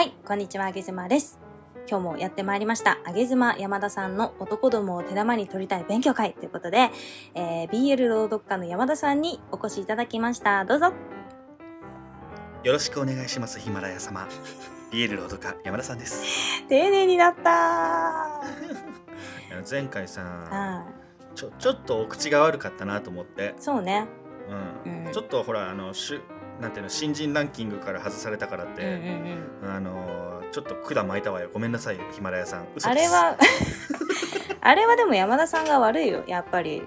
はい、こんにちは、あげずまです。今日もやってまいりました、あげずま山田さんの男どもを手玉に取りたい勉強会ということで、えー BL 朗読家の山田さんにお越しいただきました。どうぞ。よろしくお願いします、ヒマラヤ様。BL ロード家山田さんです。丁寧になった 前回さ、あちょちょっとお口が悪かったなと思って、そうね。うんうんちょっとほらあのしゅなんていうの新人ランキングから外されたからっうんうんて、うん。あのちょっと管巻いたわよ。ごめんなさいよヒマラヤさん。あれは、あれはでも山田さんが悪いよ、やっぱり。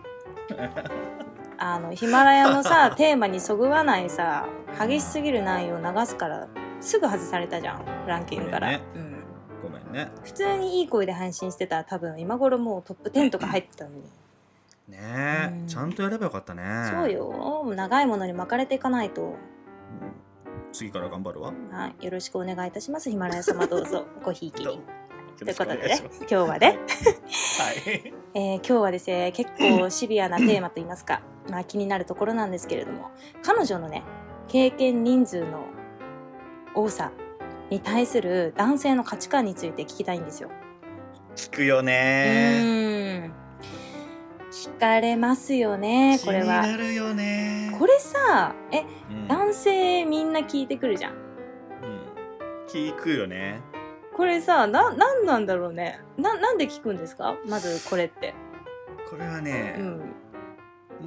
あの、ヒマラヤのさ、テーマにそぐわないさ、激しすぎる内容を流すから、すぐ外されたじゃん、ランキングから。ごめんねうんごめんね。普通にいい声で配信してたら多分今頃もうトップ10とか入ってたのに。ねえ、うんちゃんとやればよかったね。そうよ。長いものに巻かれていかないと。うん。次から頑張るわ。はい。よろしくお願いいたします。ヒマラヤ様どうぞ。ごひいきに。ということでね今日はね、はい。えー今日はですね、結構シビアなテーマといいますか、まあ気になるところなんですけれども、彼女のね、経験人数の多さに対する男性の価値観について聞きたいんですよ。聞くようねーん。聞かれますよね、これは。なるよねこれさ、え、うん男性みんな聞いてくるじゃん。うん聞くよね。これさ、な、なんなんだろうね。な、なんで聞くんですか？まずこれって。これはね、うん。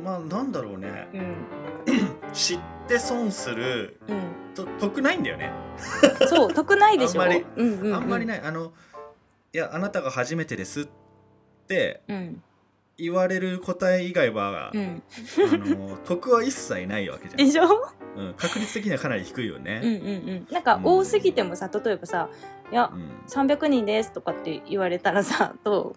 まあなんだろうねうん。知って損するうん。と得ないんだよね、そう、得ないでしょ？あんまりうんうんうん、あんまりないあのいやあなたが初めてですってうん。言われる答え以外は、うん。あの得は一切ないわけじでしょ？ゃん、うん、確率的にはかなり低いようんうんね、うん。なんか多すぎてもさ、例えばさ、いやう、ん。300人ですとかって言われたらさ、どう？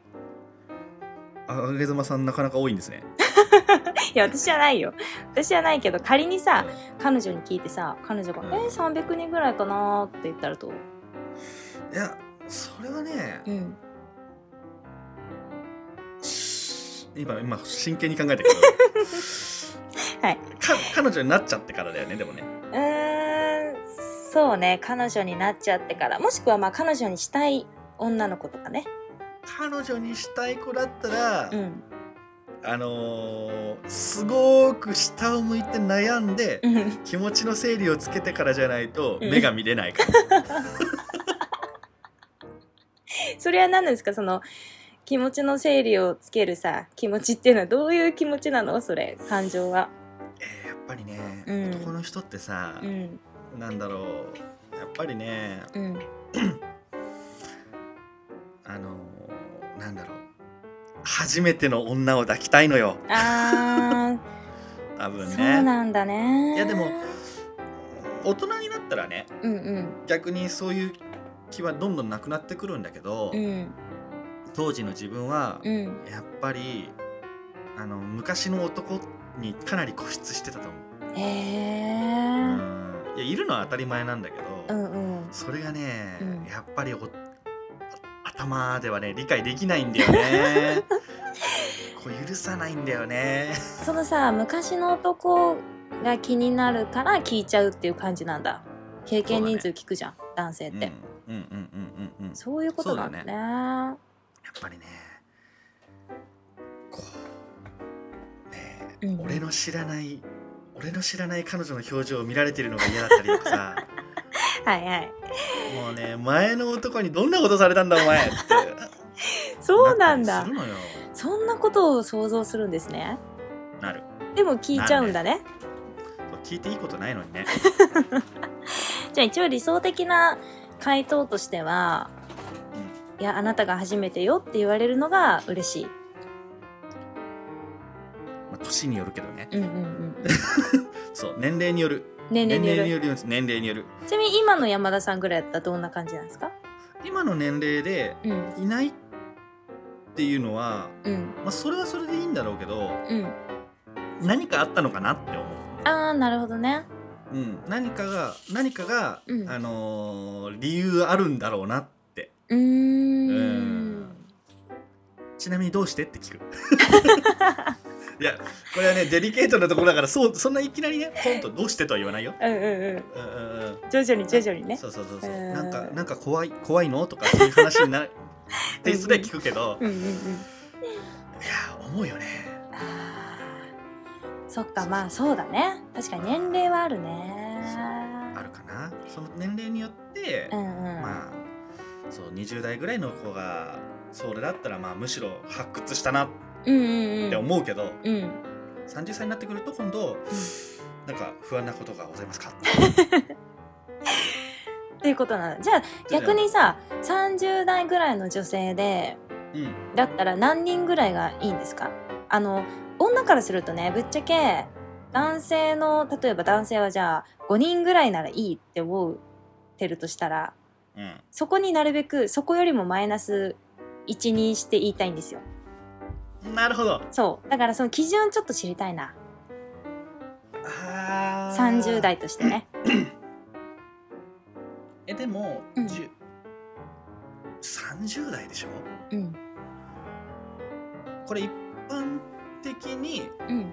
ああげざまさんなかなか多いんですね。いや、私じゃないよ。私じゃないけど、仮にさ、う彼女に聞いてさ、彼女が、うん。えー、300人ぐらいかなーって言ったらどう？んいやそれはね、うん。今今真剣に考えたけど。はい。か彼女になっちゃってからだよねでもね。うーん、そうね、彼女になっちゃってから、もしくはまあ彼女にしたい女の子とかね。彼女にしたい子だったら、うん。あのーすごく下を向いて悩んで、うん。気持ちの整理をつけてからじゃないとうん。目が見れないから、それは何なんですか？その、気持ちの整理をつけるさ、気持ちっていうのはどういう気持ちなの？それ、感情は。えーやっぱりね、うん男の人ってさう、ん。なんだろうやっぱりねうん。あのーなんだろう初めての女を抱きたいのよあー、多分そうねなんだね。いやでも大人になったらねうんうん。逆にそういう気はどんどんなくなってくるんだけど、うん。当時の自分はうん。やっぱりあの昔の男にかなり固執してたと思う、へうえ。んいやいるのは当たり前なんだけど、うんうん。それがね、うんやっぱりお頭ではね理解できないんだよね こう許さないんだよねそのさ、昔の男が気になるから聞いちゃうっていう感じなんだ。経験人数聞くじゃん、男性って。うんうんうんうんうんうんそういうことなんだね。やっぱりねこうねえ、うん。俺の知らない俺の知らない彼女の表情を見られてるのが嫌だったりとかさ。はいはい。もうね前の男にどんなことされたんだお前って。そうなんだ。そんなことを想像するんですね。なる。でも聞いちゃうんだね。聞いていいことないのにね、じゃあ一応理想的な回答としては、いや、あなたが初めてよって言われるのが嬉しい。まあ、年によるけどねうんうんうん。そう年齢による年齢による。年齢によるちなみに今の山田さんぐらいだったらどんな感じなんですか？今の年齢でうん。いないっていうのは、うん。まあ、それはそれでいいんだろうけどうん。何かあったのかなって思うあー、なるほどね。うん、何かが何かが、うんあのー理由あるんだろうなってうん。ちなみにどうしてって聞く。いやこれはねデリケートなところだからそうそんないきなりねポンとどうしてとは言わないよ。うんうんうん。うんうんうん。徐々に徐々にね。そうそうそうそう。うん。なんかなんか怖い怖いのとかそういう話になる。テイストで聞くけど、うんうんうん。いや思うよね。そっかまあそうだね。確かに年齢はあるね。あるかな。その年齢によって、うんうん、まあそう20代ぐらいの子がそれだったらまあむしろ発掘したなっうんうんうん。て思うけど、うん。うん30歳になってくると今度、なんか不安なことがございますか？っていうことなの。じゃあ逆にさ30代ぐらいの女性でうん。だったら何人ぐらいがいいんですか？あの女からするとねぶっちゃけ男性の例えば男性はじゃあ5人ぐらいならいいって思ってるとしたらうん。そこになるべくそこよりもマイナス1にして言いたいんですよ。なるほど。そう。だからその基準ちょっと知りたいな。あー。30代としてね。えでも、うん。じゅ30代でしょ？うん。これ一般的にうん。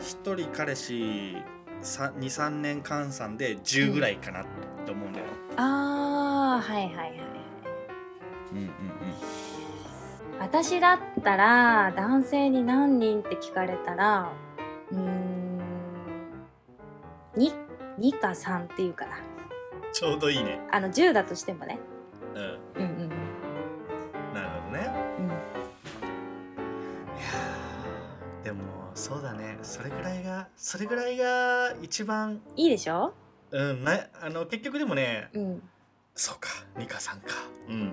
一人彼氏23年換算で10ぐらいかなって思うんだよ、あーはいはいはい。うん、うん私だったら男性に何人って聞かれたらうーん 2, 2か3っていうかな。ちょうどいいね。あの10だとしてもね。うん。うんうんなるほどね。うん。いやーでもそうだね。それぐらいがそれぐらいが一番いいでしょ？うんなあの結局でもねうん。そうか2か3か。うん。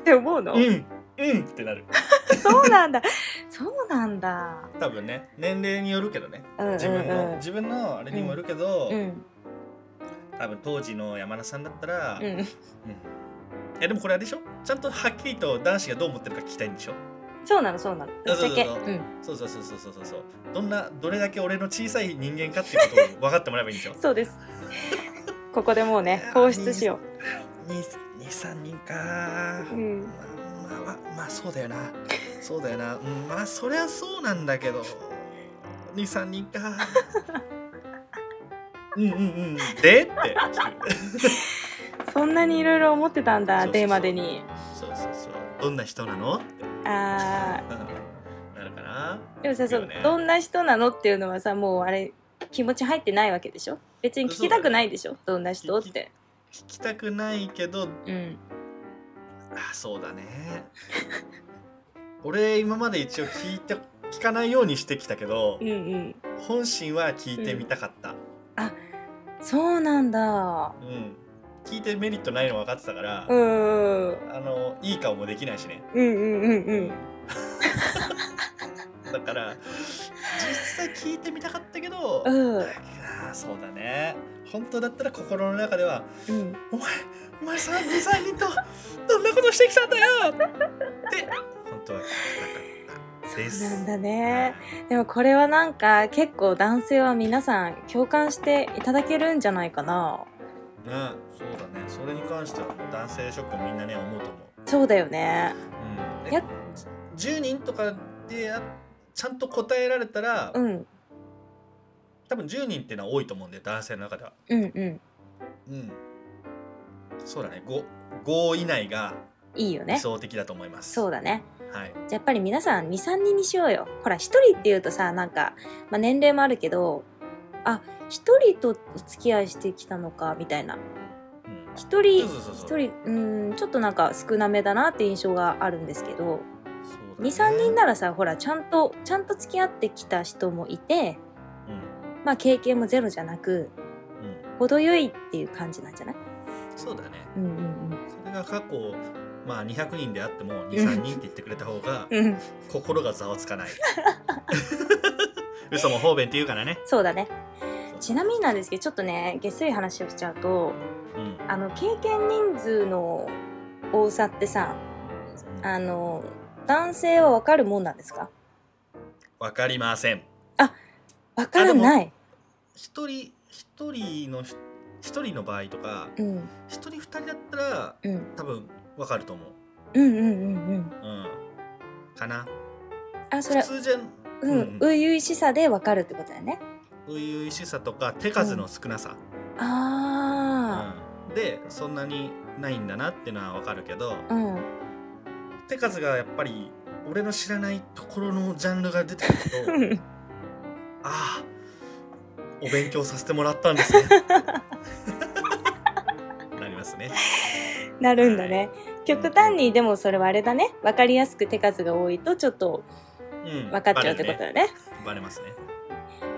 って思うの？うんうんってなる。そうなんだ。そうなんだ。多分ね年齢によるけどね。うんうんうん。自分の、自分のあれにもよるけど、うん。多分当時の山田さんだったら、うん。うん。いやでもこれあれでしょ？ちゃんとはっきりと男子がどう思ってるか聞きたいんでしょ？そうなのそうなの。ぶっちゃけ。そうそうそうそうそうそうそう。どんなどれだけ俺の小さい人間かっていうことを分かってもらえばいいんでしょ？そうです ここでもうね放出しよ23人か。う、うん、まあまあそうだよな。そうだよな、うん、まあそりゃそうなんだけど。23人か。うんうんうん。でって。そんなにいろいろ思ってたんだそうそうそう。デーまでに。そうそうそう。どんな人なの？ってあなるかな？ーでもさねうどんな人なのっていうのはさもうあれ気持ち入ってないわけでしょ？別に聞きたくないでしょ？どんな人って。聞きたくないけどうん。あそうだね。俺今まで一応聞いて聞かないようにしてきたけどうんうん。本心は聞いてみたかった、そうなんだ。うん。聞いてメリットないの分かってたから、うんうんあのいい顔もできないしね。うんうんうん。だから実際聞いてみたかったけど、うんああそうだね。本当だったら心の中ではうん「お前お前さ23人とどんなことしてきたんだよ!」って本当は聞きたかった。なんだね。でもこれはなんか結構男性は皆さん共感していただけるんじゃないかな。ねそうだね。それに関しては男性諸君みんなね思うと思う、そうだよね。うん、や10人とかでやちゃんと答えられたら、うん多分10人っていうのは多いと思うんで男性の中では。うんうん。うん。そうだね。5, 5以内がいいよね。理想的だと思います。そうだね。はい。じゃあやっぱり皆さん23人にしようよ。ほら1人っていうとさなんか、まあ、年齢もあるけどあ1人とお付き合いしてきたのかみたいな。うん。1人そうそうそうそう。1人うんちょっとなんか少なめだなって印象があるんですけどそうだね。23人ならさほらちゃんとちゃんと付き合ってきた人もいてうんまあ経験もゼロじゃなくうん。程よいっていう感じなんじゃない？そうだね。うんうんそれが過去まあ200人であっても23人って言ってくれた方がうん。うん心がざわつかない。嘘も方便って言うからね。そうだね。ちなみになんですけどちょっとね下水話をしちゃうとうん。あの経験人数の多さってさあの男性は分かるもんなんですか？わかりません。分からない一人一人のひ一人の場合とかうん。一人二人だったらうん。多分わかると思う。うんうんうんうん。うん。かな。あそれ普通じゃうん。うん初々しさでわかるってことだよね。初々しさとか手数の少なさ、あうん。でそんなにないんだなっていうのはわかるけどあうん。手数がやっぱり俺の知らないところのジャンルが出てくるとああ お勉強させてもらったんですね。なりますね。なるんだね。極端にでもそれはあれだね。分かりやすく手数が多いとちょっとうん。分かっちゃうってことだよね。バレますね。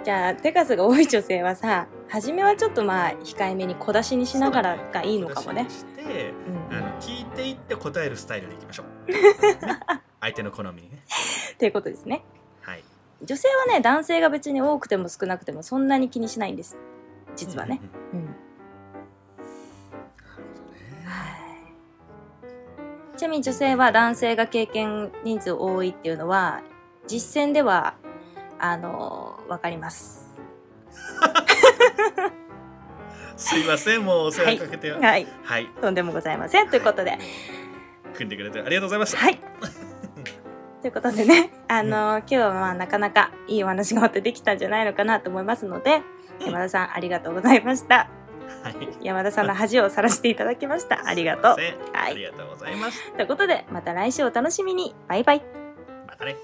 じゃあ手数が多い女性はさ初めはちょっとまあ控えめに小出しにしながらがいいのかもね。小出しにしてうん。あの聞いていって答えるスタイルでいきましょう、ね。相手の好みにね。っていうことですね。はい女性はね男性が別に多くても少なくてもそんなに気にしないんです。実はね、ちなみに女性は男性が経験人数多いっていうのは実践ではあの分かります。すいませんもうお世話かけて。はい、はい。はい、とんでもございません。ということで、組んでくれてありがとうございました。はい。ということでね、あの今日はまあなかなかいいお話がまたできたんじゃないのかなと思いますので、うん山田さんありがとうございました。はい山田さんの恥をさらしていただきました。ありがとう。はいありがとうございますということで、また来週お楽しみに。バイバイ。またね